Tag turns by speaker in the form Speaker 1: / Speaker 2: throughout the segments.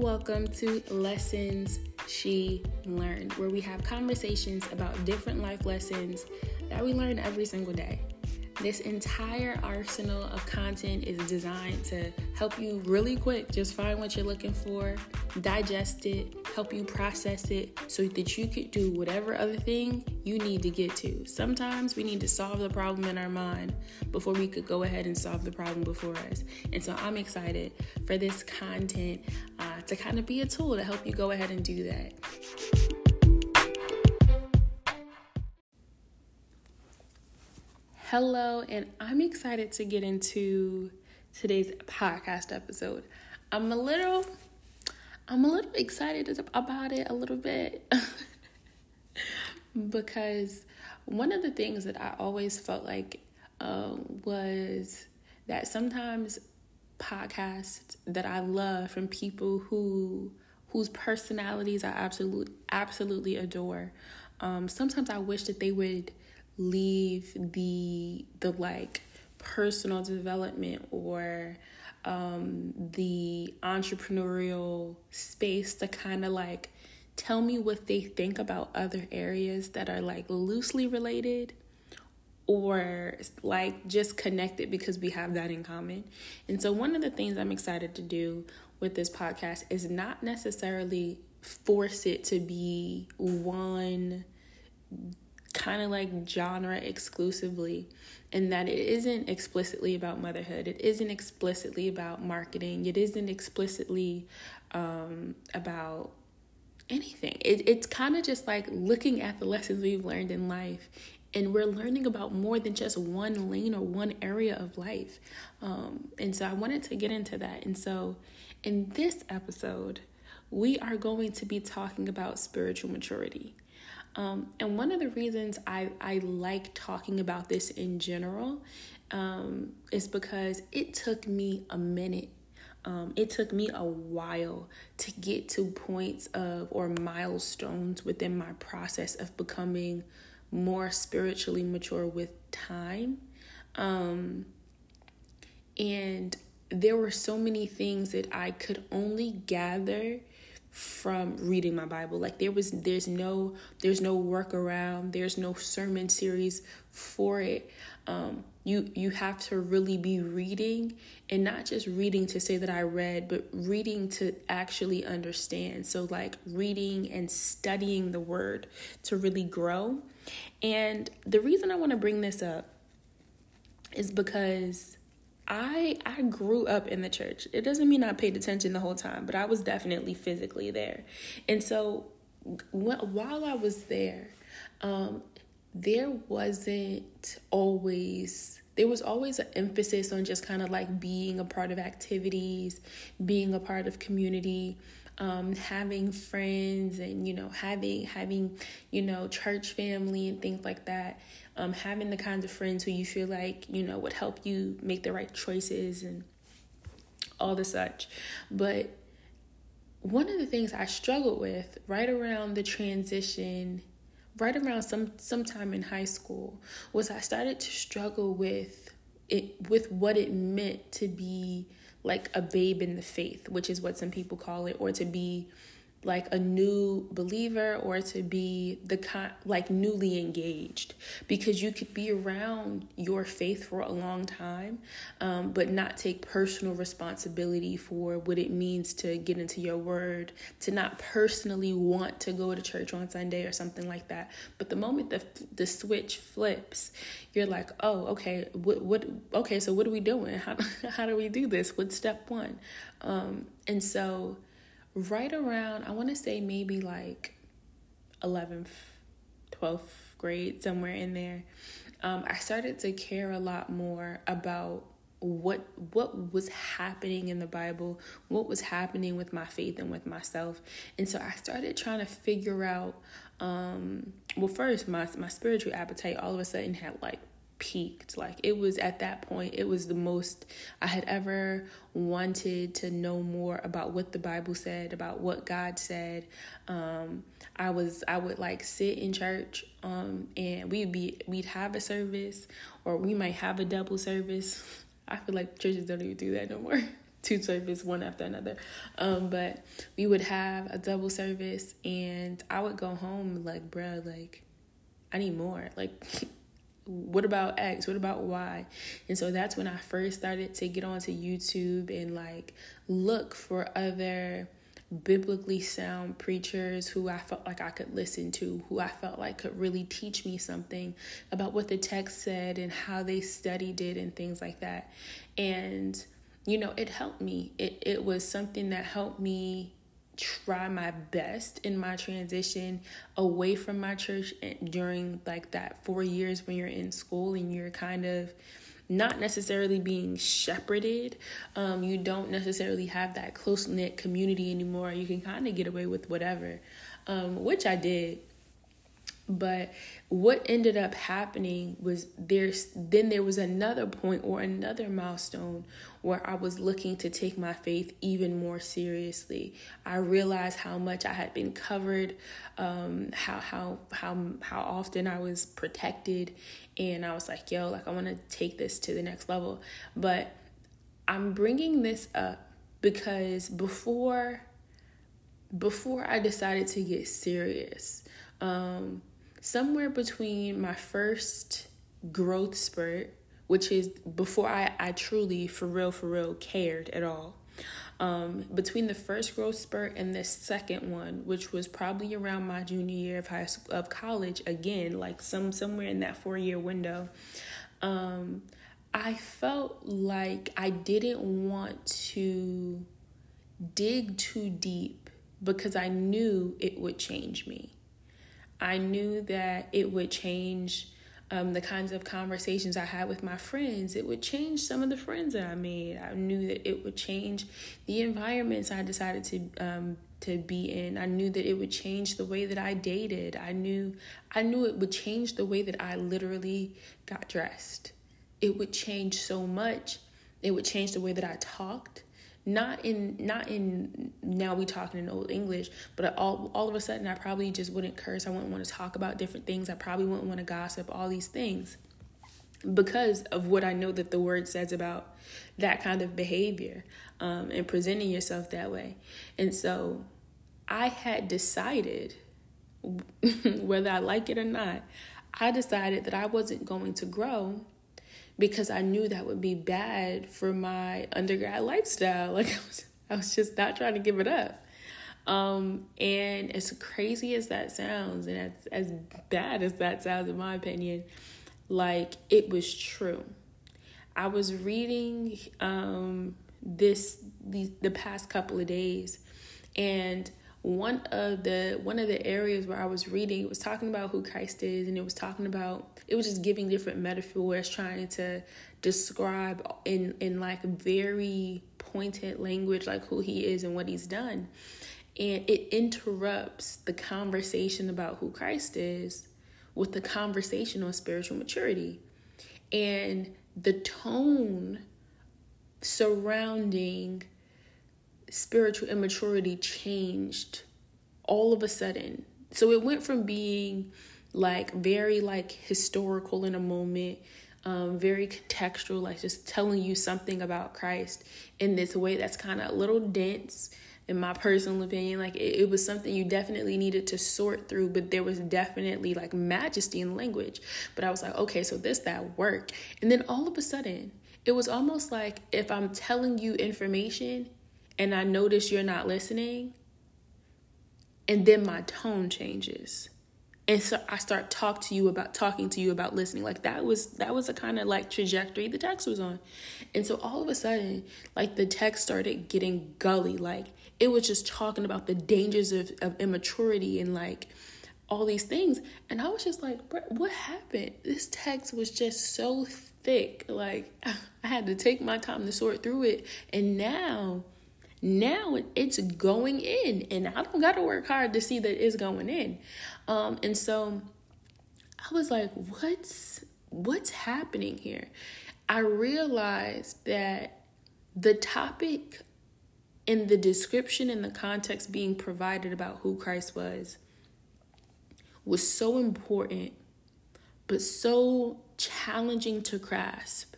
Speaker 1: welcome to Lessons She Learned, where we have conversations about different life lessons that we learn every single day. This entire arsenal of content is designed to help you really quick just find what you're looking for, digest it, help you process it so that you could do whatever other thing you need to get to. Sometimes we need to solve the problem in our mind before we could go ahead and solve the problem before us. And so I'm excited for this content to kind of be a tool to help you go ahead and do that. Hello, and I'm excited to get into today's podcast episode. I'm a little I'm a little excited about it a little bit because one of the things that I always felt like um, was that sometimes podcasts that I love from people who whose personalities I absolutely absolutely adore. Um, sometimes I wish that they would leave the the like personal development or um, the entrepreneurial space to kind of like tell me what they think about other areas that are like loosely related or like just connected because we have that in common. And so, one of the things I'm excited to do with this podcast is not necessarily force it to be one kind of like genre exclusively and that it isn't explicitly about motherhood. It isn't explicitly about marketing. It isn't explicitly um, about anything. It, it's kind of just like looking at the lessons we've learned in life and we're learning about more than just one lane or one area of life. Um, and so i wanted to get into that. And so in this episode we are going to be talking about spiritual maturity. Um, and one of the reasons I, I like talking about this in general um, is because it took me a minute. Um, it took me a while to get to points of or milestones within my process of becoming more spiritually mature with time. Um, and there were so many things that I could only gather from reading my bible. Like there was there's no there's no workaround. There's no sermon series for it. Um you you have to really be reading and not just reading to say that i read but reading to actually understand. So like reading and studying the word to really grow and the reason i want to bring this up is because I I grew up in the church. It doesn't mean I paid attention the whole time, but I was definitely physically there. And so while I was there, um, there wasn't always there was always an emphasis on just kind of like being a part of activities, being a part of community, um, having friends, and you know having having you know church family and things like that um, having the kinds of friends who you feel like you know would help you make the right choices and all the such. But one of the things i struggled with right around the transition right around some sometime in high school was i started to struggle with it with what it meant to be like a babe in the faith which is what some people call it or to be like a new believer or to be the kind like newly engaged. Because you could be around your faith for a long time um, but not take personal responsibility for what it means to get into your word to not personally want to go to church on sunday or something like that. But the moment the, the switch flips you're like oh okay what, what okay so what are we doing? How, how do we do this? What's step one? Um, and so right around, I want to say maybe like 11th, 12th grade, somewhere in there, um, I started to care a lot more about what what was happening in the Bible, what was happening with my faith and with myself. And so I started trying to figure out um well first my my spiritual appetite all of a sudden had like peaked. Like it was at that point, it was the most I had ever wanted to know more about what the Bible said, about what God said. Um, I was I would like sit in church um, and we'd be we'd have a service or we might have a double service. I feel like churches don't even do that no more. two service one after another. Um, but we would have a double service, and I would go home like, bruh, like I need more. Like, what about X? What about Y? And so that's when I first started to get onto YouTube and like look for other biblically sound preachers who I felt like I could listen to, who I felt like could really teach me something about what the text said and how they studied it and things like that. And you know, it helped me. It it was something that helped me try my best in my transition away from my church during like that 4 years when you're in school and you're kind of not necessarily being shepherded. Um, you don't necessarily have that close knit community anymore. You can kind of get away with whatever, um, which I did. But what ended up happening was there's then there was another point or another milestone where I was looking to take my faith even more seriously. I realized how much I had been covered, um, how how how how often I was protected, and I was like, "Yo, like I want to take this to the next level." But I'm bringing this up because before before I decided to get serious. Um, somewhere between my first growth spurt, which is before I, I truly, for real, for real, cared at all. Um, between the first growth spurt and the second one, which was probably around my junior year of high school, of college, again, like some somewhere in that four year window, um, I felt like I didn't want to dig too deep because I knew it would change me. I knew that it would change um, the kinds of conversations I had with my friends. It would change some of the friends that I made. I knew that it would change the environments I decided to um, to be in. I knew that it would change the way that I dated. I knew I knew it would change the way that I literally got dressed. It would change so much. It would change the way that I talked not in not in now we talking in old english but all all of a sudden i probably just wouldn't curse. I wouldn't want to talk about different things. I probably wouldn't want to gossip all these things. Because of what i know that the word says about that kind of behavior um, and presenting yourself that way. And so i had decided whether i like it or not i decided that i wasn't going to grow because I knew that would be bad for my undergrad lifestyle. Like I was, I was just not trying to give it up. Um, and as crazy as that sounds, and as as bad as that sounds, in my opinion, like it was true. I was reading um, this the the past couple of days, and one of the one of the areas where I was reading it was talking about who Christ is and it was talking about it was just giving different metaphors trying to describe in in like very pointed language like who he is and what he's done and it interrupts the conversation about who Christ is with the conversation on spiritual maturity and the tone surrounding spiritual immaturity changed all of a sudden. So it went from being like very like historical in a moment, um, very contextual, like just telling you something about Christ in this way that's kind of a little dense, in my personal opinion. Like it, it was something you definitely needed to sort through, but there was definitely like majesty in language. But I was like, okay, so this that work, and then all of a sudden, it was almost like if I'm telling you information and I notice you're not listening, and then my tone changes. And so I start talk to you about talking to you about listening. Like that was that was a kind of like trajectory the text was on. And so all of a sudden, like the text started getting gully. Like it was just talking about the dangers of, of immaturity and like all these things. And I was just like, what happened? This text was just so thick. Like I had to take my time to sort through it. And now now it's going in and i don't gotta work hard to see that it's going in. Um and so i was like what's what's happening here? I realized that the topic and the description and the context being provided about who christ was was so important but so challenging to grasp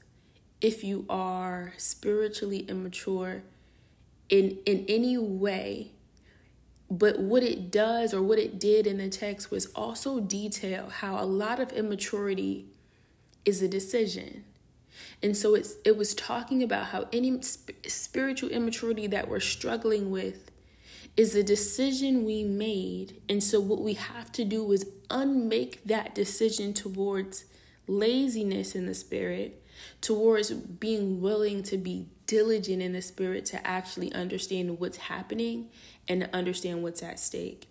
Speaker 1: if you are spiritually immature in in any way but what it does or what it did in the text was also detail how a lot of immaturity is a decision. And so it's it was talking about how any sp- spiritual immaturity that we're struggling with is a decision we made. And so what we have to do is unmake that decision towards laziness in the spirit, towards being willing to be diligent in the spirit to actually understand what's happening and to understand what's at stake.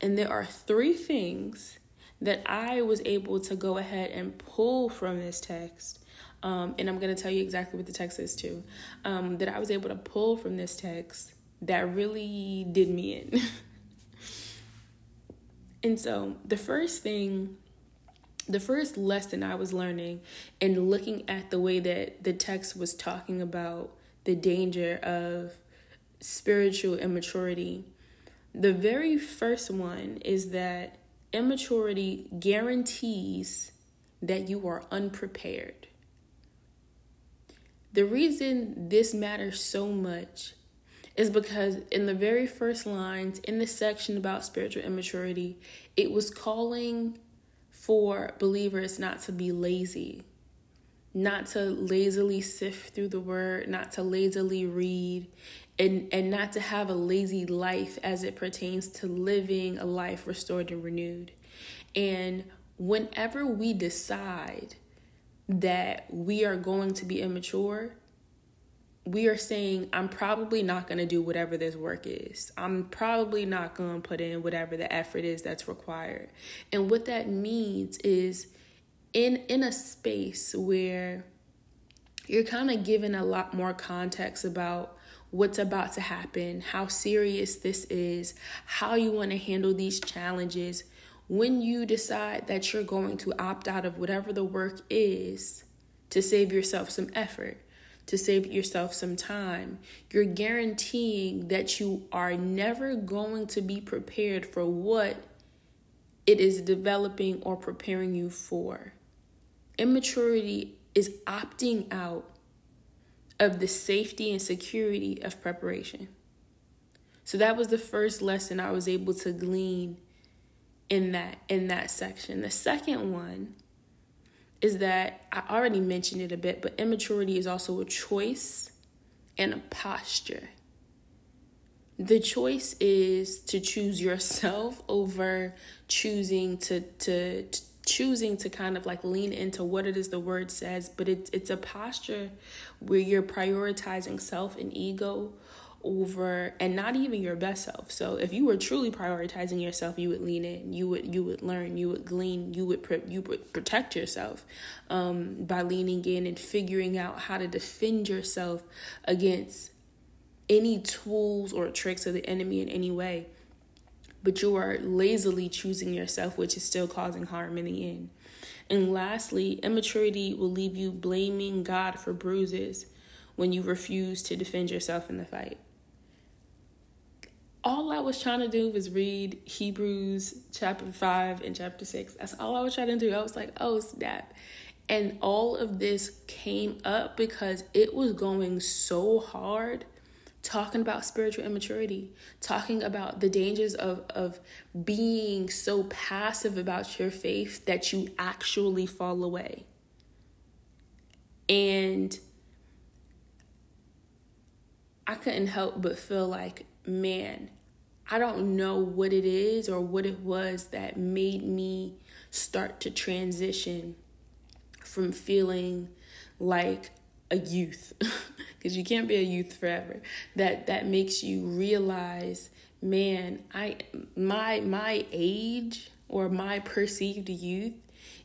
Speaker 1: And there are three things that I was able to go ahead and pull from this text. Um, and I'm going to tell you exactly what the text is too. Um, that I was able to pull from this text that really did me in. and so the first thing, the first lesson I was learning and looking at the way that the text was talking about the danger of spiritual immaturity. The very first one is that immaturity guarantees that you are unprepared. The reason this matters so much is because in the very first lines in the section about spiritual immaturity, it was calling for believers not to be lazy, not to lazily sift through the word, not to lazily read, and and not to have a lazy life as it pertains to living a life restored and renewed. And whenever we decide that we are going to be immature, we are saying, I'm probably not going to do whatever this work is. I'm probably not going to put in whatever the effort is that's required. And what that means is in in a space where you're kind of given a lot more context about what's about to happen, how serious this is, how you want to handle these challenges. When you decide that you're going to opt out of whatever the work is to save yourself some effort, to save yourself some time, you're guaranteeing that you are never going to be prepared for what it is developing or preparing you for. Immaturity is opting out of the safety and security of preparation. So that was the first lesson I was able to glean in that in that section. The second one is that I already mentioned it a bit, but immaturity is also a choice and a posture. The choice is to choose yourself over choosing to to, to choosing to kind of like lean into what it is the word says, but it's it's a posture where you're prioritizing self and ego over and not even your best self. So if you were truly prioritizing yourself, you would lean in, you would you would learn, you would glean, you would pre- you would protect yourself um, by leaning in and figuring out how to defend yourself against any tools or tricks of the enemy in any way but you are lazily choosing yourself, which is still causing harm in the end. And lastly, immaturity will leave you blaming God for bruises when you refuse to defend yourself in the fight. All I was trying to do was read Hebrews chapter 5 and chapter 6. That's all I was trying to do. I was like, oh, snap. And all of this came up because it was going so hard talking about spiritual immaturity, talking about the dangers of, of being so passive about your faith that you actually fall away. And I couldn't help but feel like, man, I don't know what it is or what it was that made me start to transition from feeling like a youth because you can't be a youth forever. That that makes you realize man i my my age or my perceived youth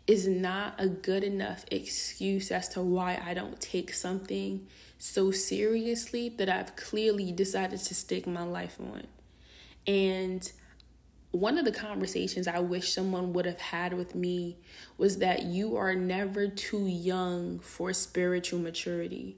Speaker 1: is not a good enough excuse as to why i don't take something so seriously that i've clearly decided to stick my life on and one of the conversations I wish someone would have had with me was that you are never too young for spiritual maturity.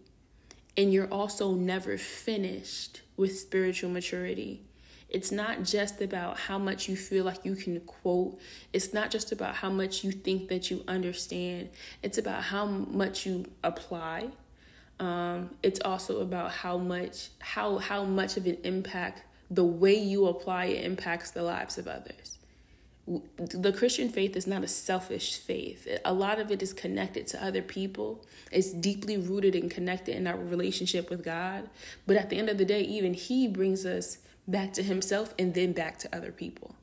Speaker 1: And you're also never finished with spiritual maturity. It's not just about how much you feel like you can quote. It's not just about how much you think that you understand. It's about how much you apply, Um, it's also about how much how how much of an impact the way you apply it impacts the lives of others. The Christian faith is not a selfish faith. A lot of it is connected to other people. It's deeply rooted and connected in our relationship with God. But at the end of the day, even He brings us back to Himself and then back to other people.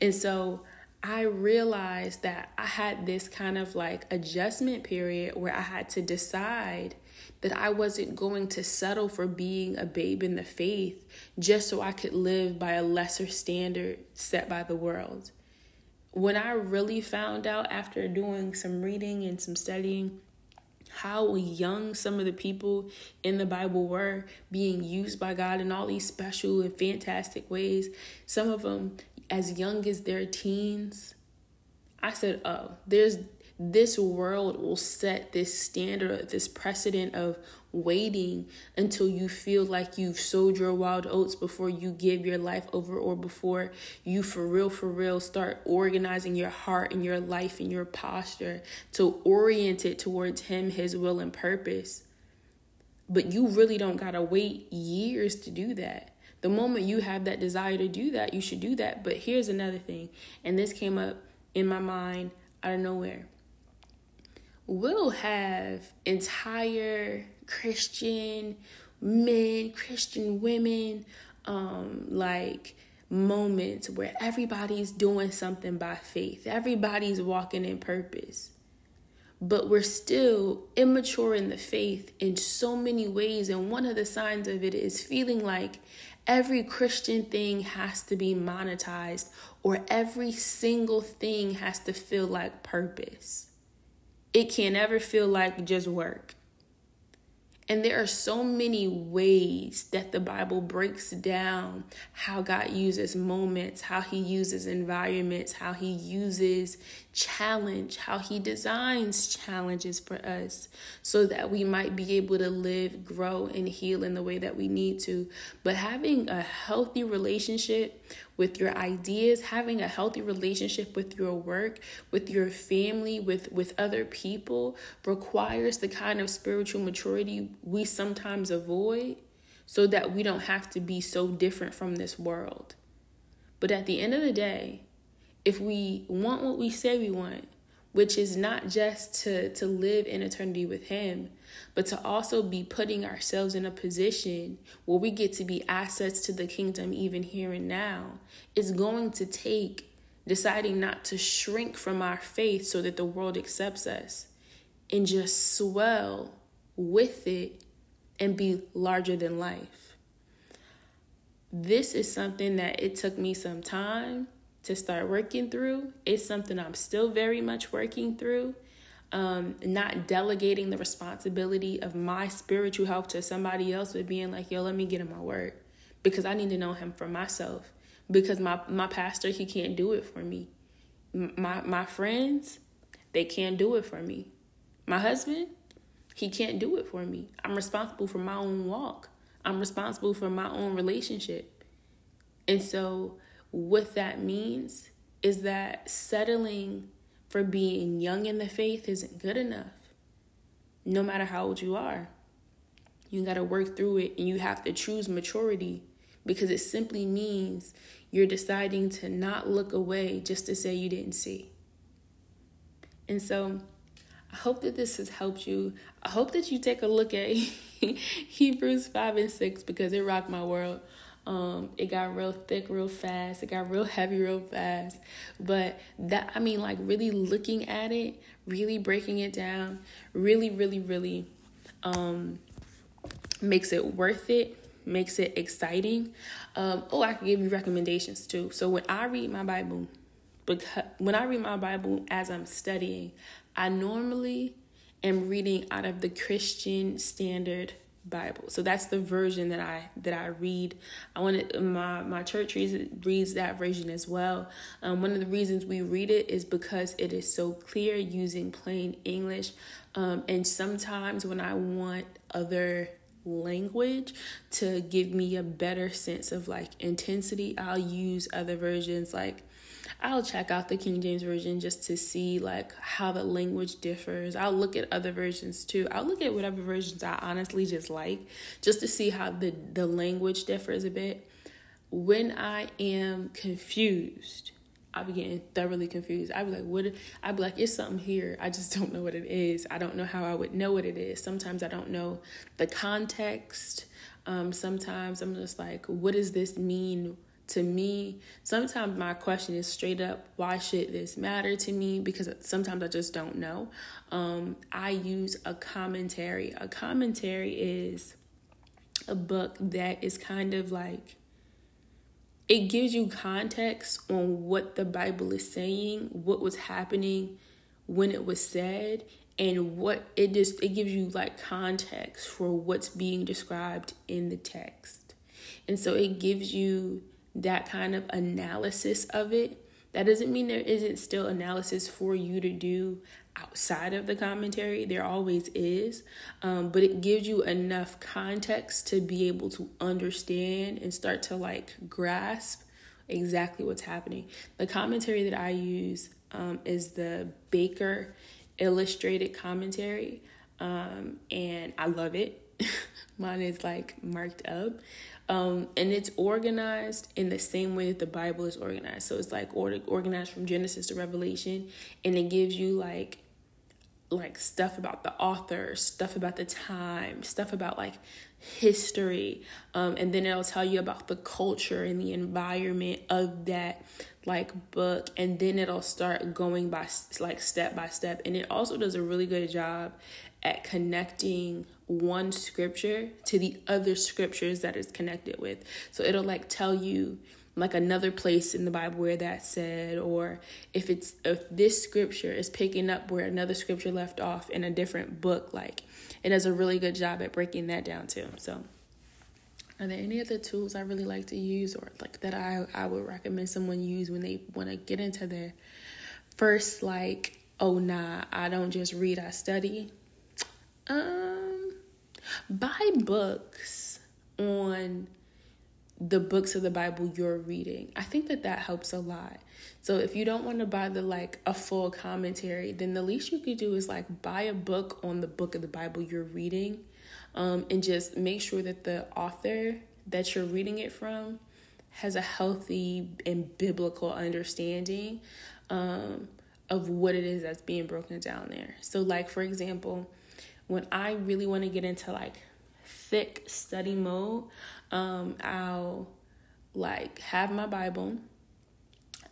Speaker 1: And so I realized that I had this kind of like adjustment period where I had to decide that I wasn't going to settle for being a babe in the faith just so I could live by a lesser standard set by the world. When I really found out after doing some reading and some studying how young some of the people in the Bible were being used by God in all these special and fantastic ways, some of them as young as their teens, I said, oh, there's this world will set this standard, this precedent of waiting until you feel like you've sowed your wild oats before you give your life over or before you for real for real start organizing your heart and your life and your posture to orient it towards him his will and purpose. But you really don't got to wait years to do that. The moment you have that desire to do that you should do that. But here's another thing and this came up in my mind out of nowhere we'll have entire Christian men, Christian women, um, like moments where everybody's doing something by faith, everybody's walking in purpose. But we're still immature in the faith in so many ways. And one of the signs of it is feeling like every Christian thing has to be monetized or every single thing has to feel like purpose it can never feel like just work. And there are so many ways that the Bible breaks down how God uses moments, how He uses environments, how He uses challenge, how He designs challenges for us so that we might be able to live, grow, and heal in the way that we need to. But having a healthy relationship with your ideas, having a healthy relationship with your work, with your family, with, with other people requires the kind of spiritual maturity we sometimes avoid so that we don't have to be so different from this world. But at the end of the day, if we want what we say we want, which is not just to, to live in eternity with Him, but to also be putting ourselves in a position where we get to be assets to the kingdom even here and now. It's going to take deciding not to shrink from our faith so that the world accepts us and just swell with it and be larger than life. This is something that it took me some time to start working through. It's something I'm still very much working through um, not delegating the responsibility of my spiritual health to somebody else, but being like, yo, let me get in my word because I need to know him for myself. Because my, my pastor, he can't do it for me. My, my friends, they can't do it for me. My husband, he can't do it for me. I'm responsible for my own walk, I'm responsible for my own relationship. And so, what that means is that settling for being young in the faith isn't good enough. No matter how old you are, you got to work through it and you have to choose maturity because it simply means you're deciding to not look away just to say you didn't see. And so, I hope that this has helped you. I hope that you take a look at Hebrews 5 and 6 because it rocked my world. Um, it got real thick real fast. It got real heavy real fast. But that, I mean, like really looking at it, really breaking it down, really, really, really um, makes it worth it, makes it exciting. Um, oh, I can give you recommendations too. So when I read my Bible, because when I read my Bible as I'm studying, I normally am reading out of the Christian Standard Bible. So that's the version that I that I read. I wanted my my church reads reads that version as well. Um, one of the reasons we read it is because it is so clear using plain English. Um, and sometimes when I want other language to give me a better sense of like intensity, I'll use other versions like I'll check out the King James version just to see like how the language differs. I'll look at other versions too. I'll look at whatever versions I honestly just like just to see how the the language differs a bit. When I am confused, I'll be getting thoroughly confused. I'd be like, what? I'd be like, it's something here. I just don't know what it is. I don't know how I would know what it is. Sometimes I don't know the context. Um, sometimes I'm just like, what does this mean to me? Sometimes my question is straight up, why should this matter to me? Because sometimes I just don't know. Um, I use a commentary. A commentary is a book that is kind of like it gives you context on what the Bible is saying, what was happening when it was said, and what it just it gives you like context for what's being described in the text. And so it gives you that kind of analysis of it. That doesn't mean there isn't still analysis for you to do outside of the commentary. There always is. Um, but it gives you enough context to be able to understand and start to like grasp exactly what's happening. The commentary that I use um, is the Baker Illustrated Commentary, um, and I love it. Mine is like marked up. Um, and it's organized in the same way that the Bible is organized. So it's like order, organized from Genesis to Revelation, and it gives you like like stuff about the author, stuff about the time, stuff about like history, um, and then it'll tell you about the culture and the environment of that like book, and then it'll start going by like step by step, and it also does a really good job at connecting one scripture to the other scriptures that it's connected with. So it'll like tell you like another place in the Bible where that said, or if it's if this scripture is picking up where another scripture left off in a different book, like it does a really good job at breaking that down too. So are there any other tools I really like to use or like that I, I would recommend someone use when they want to get into their first like, oh nah, I don't just read, I study? Um buy books on the books of the Bible you're reading. I think that that helps a lot. So if you don't want to buy the like a full commentary, then the least you could do is like buy a book on the book of the Bible you're reading, um, and just make sure that the author that you're reading it from has a healthy and biblical understanding um, of what it is that's being broken down there. So, like for example, when I really want to get into like thick study mode, um, I'll like have my Bible,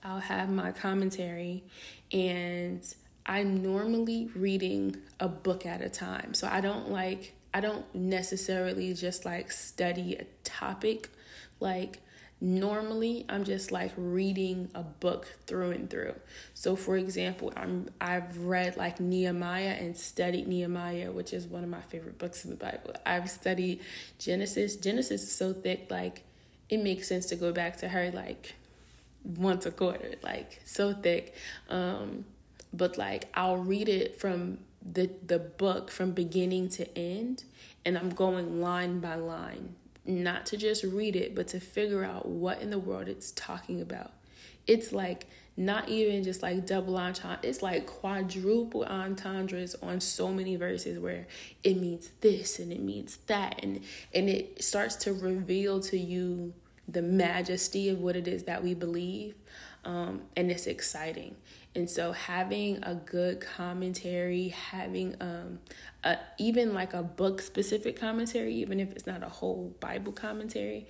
Speaker 1: I'll have my commentary, and I'm normally reading a book at a time. So I don't like, I don't necessarily just like study a topic. Like, normally i'm just like reading a book through and through. So for example i'm i've read like nehemiah and studied nehemiah which is one of my favorite books in the bible. I've studied genesis. Genesis is so thick like it makes sense to go back to her like once a quarter like so thick. Um but like i'll read it from the the book from beginning to end and i'm going line by line not to just read it, but to figure out what in the world it's talking about. It's like not even just like double entendre, it's like quadruple entendres on so many verses where it means this and it means that and and it starts to reveal to you the majesty of what it is that we believe. Um, and it's exciting. And so having a good commentary, having um a, even like a book specific commentary, even if it's not a whole Bible commentary,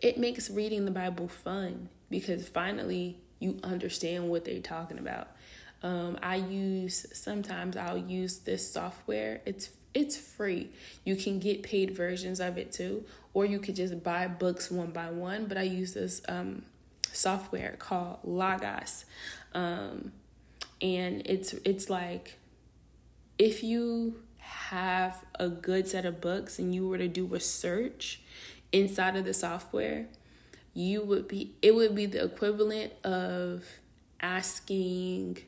Speaker 1: it makes reading the Bible fun because finally you understand what they're talking about. Um, I use sometimes I'll use this software. It's it's free. You can get paid versions of it too, or you could just buy books one by one. But I use this um, software called Logos, um, and it's it's like if you have a good set of books and you were to do a search inside of the software, you would be it would be the equivalent of asking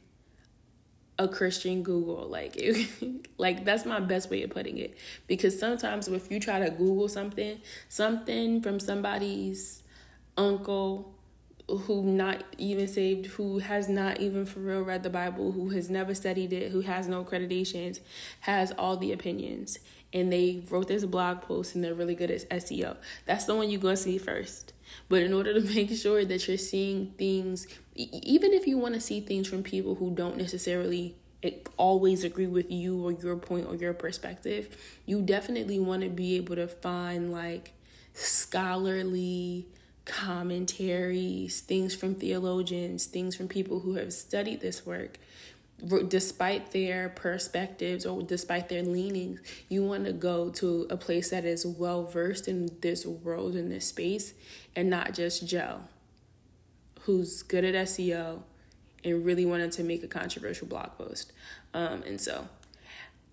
Speaker 1: a Christian Google. Like, it, like that's my best way of putting it. Because sometimes if you try to Google something, something from somebody's uncle who not even saved, who has not even for real read the Bible, who has never studied it, who has no accreditations, has all the opinions. And they wrote this blog post and they're really good at SEO. That's the one you're going to see first. But in order to make sure that you're seeing things, even if you want to see things from people who don't necessarily eh, always agree with you or your point or your perspective, you definitely want to be able to find like scholarly commentaries, things from theologians, things from people who have studied this work, despite their perspectives or despite their leanings, you want to go to a place that is well versed in this world, in this space, and not just Joe, who's good at SEO and really wanted to make a controversial blog post. Um, and so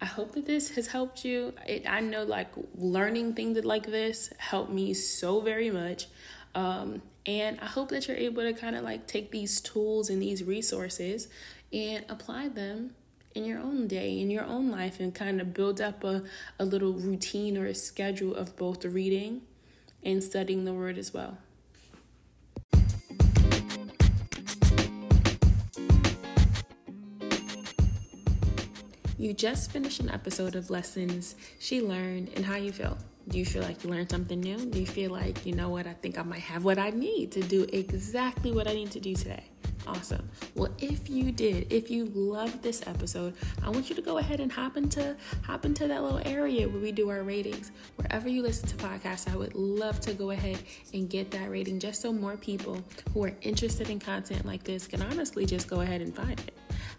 Speaker 1: I hope that this has helped you. It, I know like learning things like this helped me so very much. Um, and I hope that you're able to kind of like take these tools and these resources and apply them in your own day, in your own life, and kind of build up a, a little routine or a schedule of both reading and studying the word as well. You just finished an episode of Lessons She Learned and How You Feel. Do you feel like you learned something new? Do you feel like, you know what, I think I might have what I need to do exactly what I need to do today? Awesome. Well, if you did, if you loved this episode, I want you to go ahead and hop into hop into that little area where we do our ratings. Wherever you listen to podcasts, I would love to go ahead and get that rating just so more people who are interested in content like this can honestly just go ahead and find it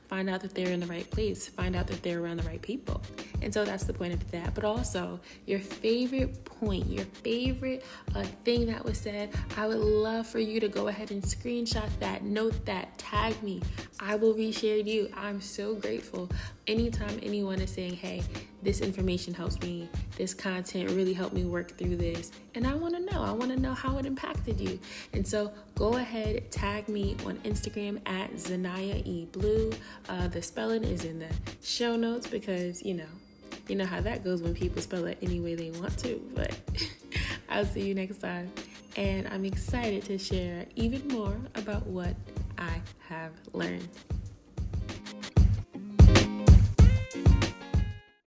Speaker 1: find out that they're in the right place, find out that they're around the right people. And so that's the point of that. But also, your favorite point, your favorite uh, thing that was said, I would love for you to go ahead and screenshot that, note that, tag me. I will reshare you. I'm so grateful anytime anyone is saying, hey, this information helps me, this content really helped me work through this, and I want to know. I want to know how it impacted you. And so go ahead, tag me on Instagram at Zanaya E Blue. Uh, the spelling is in the show notes because you know, you know how that goes when people spell it any way they want to. But I'll see you next time, and I'm excited to share even more about what I have learned.